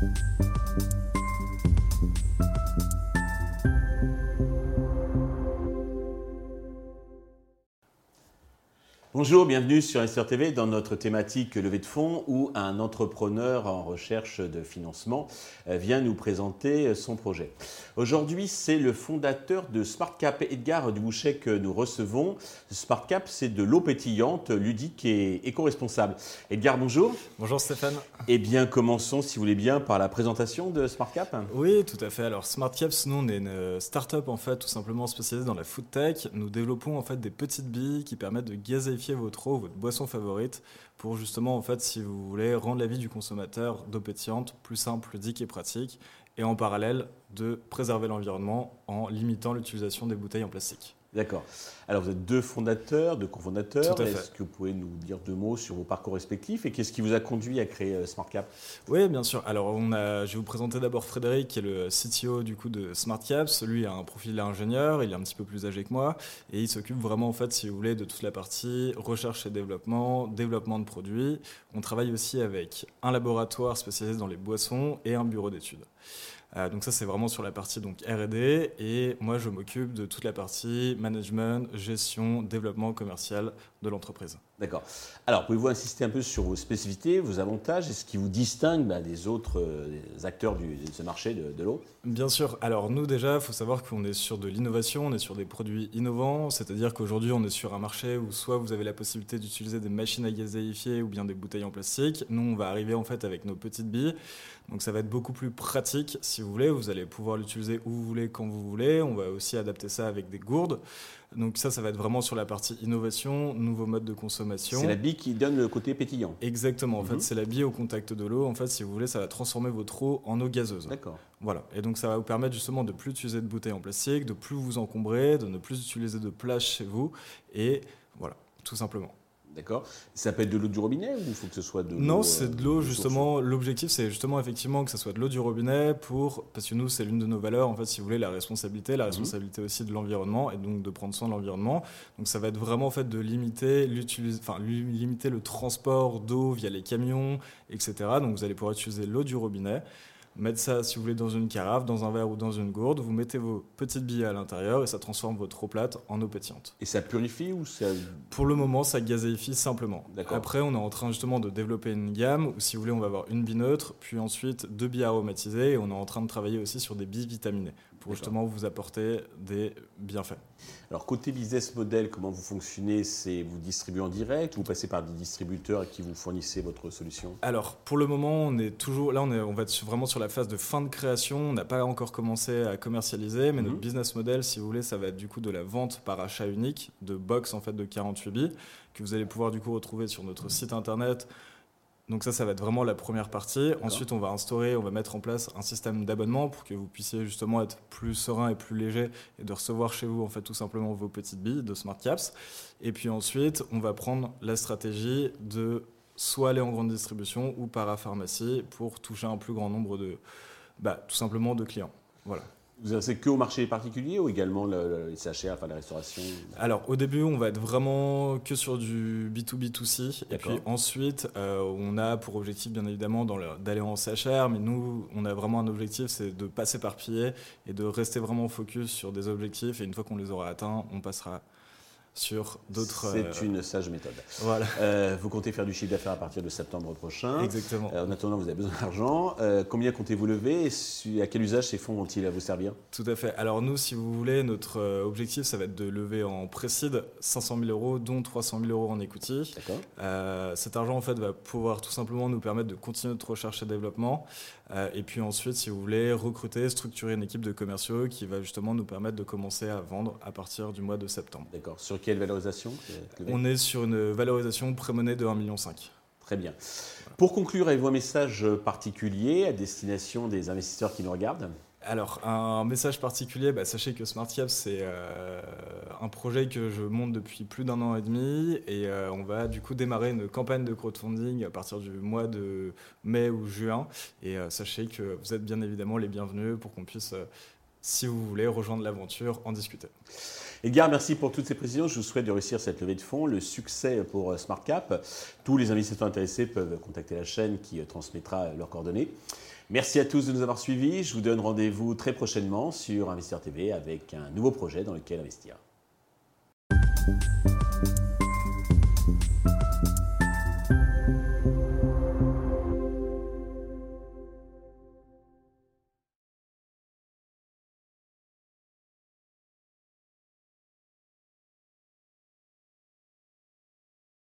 Thank you. Bonjour, bienvenue sur SRTV dans notre thématique levée de fonds où un entrepreneur en recherche de financement euh, vient nous présenter son projet. Aujourd'hui, c'est le fondateur de SmartCap, Edgar Dubouchet, que nous recevons. SmartCap, c'est de l'eau pétillante, ludique et éco-responsable. Edgar, bonjour. Bonjour Stéphane. Eh bien, commençons, si vous voulez bien, par la présentation de SmartCap. Oui, tout à fait. Alors, SmartCap, nous, on est une start-up, en fait, tout simplement spécialisée dans la food tech. Nous développons, en fait, des petites billes qui permettent de gazer votre eau, votre boisson favorite, pour justement, en fait, si vous voulez, rendre la vie du consommateur d'eau pétillante plus simple, ludique et pratique, et en parallèle de préserver l'environnement en limitant l'utilisation des bouteilles en plastique. D'accord. Alors vous êtes deux fondateurs, deux cofondateurs. Est-ce que vous pouvez nous dire deux mots sur vos parcours respectifs et qu'est-ce qui vous a conduit à créer euh, SmartCap Oui, bien sûr. Alors on a, je vais vous présenter d'abord Frédéric, qui est le CTO du coup de SmartCaps. Lui a un profil d'ingénieur, il est un petit peu plus âgé que moi et il s'occupe vraiment en fait, si vous voulez, de toute la partie recherche et développement, développement de produits. On travaille aussi avec un laboratoire spécialisé dans les boissons et un bureau d'études. Euh, donc ça c'est vraiment sur la partie donc R&D et moi je m'occupe de toute la partie management, gestion, développement commercial de l'entreprise. D'accord. Alors pouvez-vous insister un peu sur vos spécificités, vos avantages et ce qui vous distingue bah, des autres euh, acteurs de ce marché de, de l'eau? Bien sûr. Alors nous déjà, il faut savoir qu'on est sur de l'innovation, on est sur des produits innovants, c'est-à-dire qu'aujourd'hui on est sur un marché où soit vous avez la possibilité d'utiliser des machines à gazéifier ou bien des bouteilles en plastique. Nous on va arriver en fait avec nos petites billes, donc ça va être beaucoup plus pratique si vous voulez. Vous allez pouvoir l'utiliser où vous voulez, quand vous voulez. On va aussi adapter ça avec des gourdes. Donc ça, ça va être vraiment sur la partie innovation, nouveaux modes de consommation. C'est la bille qui donne le côté pétillant. Exactement. En fait, mhm. c'est la bille au contact de l'eau. En fait, si vous voulez, ça va transformer votre eau en eau gazeuse. D'accord. Voilà. Et donc ça va vous permettre justement de plus utiliser de bouteilles en plastique, de plus vous encombrer, de ne plus utiliser de plage chez vous. Et voilà, tout simplement. D'accord. Ça peut être de l'eau du robinet ou il faut que ce soit de l'eau Non, c'est de l'eau euh, justement. L'objectif, c'est justement effectivement que ce soit de l'eau du robinet pour parce que nous, c'est l'une de nos valeurs. En fait, si vous voulez, la responsabilité, la mhm. responsabilité aussi de l'environnement et donc de prendre soin de l'environnement. Donc, ça va être vraiment en fait de limiter enfin limiter le transport d'eau via les camions, etc. Donc, vous allez pouvoir utiliser l'eau du robinet mettre ça, si vous voulez, dans une carafe, dans un verre ou dans une gourde. Vous mettez vos petites billes à l'intérieur et ça transforme votre eau plate en eau pétillante. Et ça purifie ou ça... Pour le moment, ça gazéifie simplement. Après, on est en train justement de développer une gamme où, si vous voulez, on va avoir une bille neutre, puis ensuite deux billes aromatisées et on est en train de travailler aussi sur des billes vitaminées pour justement vous apporter des bienfaits. Alors côté business model, comment vous fonctionnez C'est vous distribuez en direct ou vous passez par des distributeurs qui vous fournissez votre solution? Alors pour le moment, on est toujours là, on, est, on va être vraiment sur la phase de fin de création. On n'a pas encore commencé à commercialiser, mais notre mhm. business model, si vous voulez, ça va être du coup de la vente par achat unique de box en fait de 48 billes que vous allez pouvoir du coup retrouver sur notre site internet donc ça, ça va être vraiment la première partie. Ensuite, on va instaurer, on va mettre en place un système d'abonnement pour que vous puissiez justement être plus serein et plus léger et de recevoir chez vous en fait tout simplement vos petites billes de Smart Caps. Et puis ensuite, on va prendre la stratégie de soit aller en grande distribution ou parapharmacie pour toucher un plus grand nombre de, bah, tout simplement de clients. Voilà. Vous adressez que au marché particulier ou également les CHR, enfin la restauration Alors au début, on va être vraiment que sur du B2B2C. Et puis ensuite, euh, on a pour objectif bien évidemment d'aller en CHR, mais nous, on a vraiment un objectif, c'est de pas s'éparpiller et de rester vraiment focus sur des objectifs. Et une fois qu'on les aura atteints, on passera sur d'autres. C'est euh, une sage méthode. Voilà. Euh, vous comptez faire du chiffre d'affaires à partir de septembre prochain. Exactement. Euh, en attendant, vous avez besoin d'argent. combien comptez-vous lever et à quel usage ces fonds vont-ils vous servir? Tout à fait. Alors nous, si vous voulez, notre objectif, ça va être de lever en précide 500 000 euros, dont 300 000 euros en equity. D'accord. cet argent, en fait, va pouvoir tout simplement nous permettre de continuer notre recherche et développement. et puis ensuite, si vous voulez, recruter, structurer une équipe de commerciaux qui va justement nous permettre de commencer à vendre à partir du mois de septembre. D'accord. Sur quelle valorisation On est sur une valorisation pré-monnaie de 1,5 million. Très bien. Pour conclure, avez-vous un message particulier à destination des investisseurs qui nous regardent? Alors, un message particulier, bah, sachez que SmartCap, c'est euh, un projet que je monte depuis plus d'un an et demi et euh, on va du coup démarrer une campagne de crowdfunding à partir du mois de mai ou juin. Et euh, sachez que vous êtes bien évidemment les bienvenus pour qu'on puisse, si vous voulez, rejoindre l'aventure, en discuter. Edgar, merci pour toutes ces précisions. Je vous souhaite de réussir cette levée de fonds, le succès pour euh, SmartCap. Tous les investisseurs intéressés peuvent contacter la chaîne qui euh, transmettra leurs coordonnées. Merci à tous de nous avoir suivis. Je vous donne rendez-vous très prochainement sur Investir TV avec un nouveau projet dans lequel investir.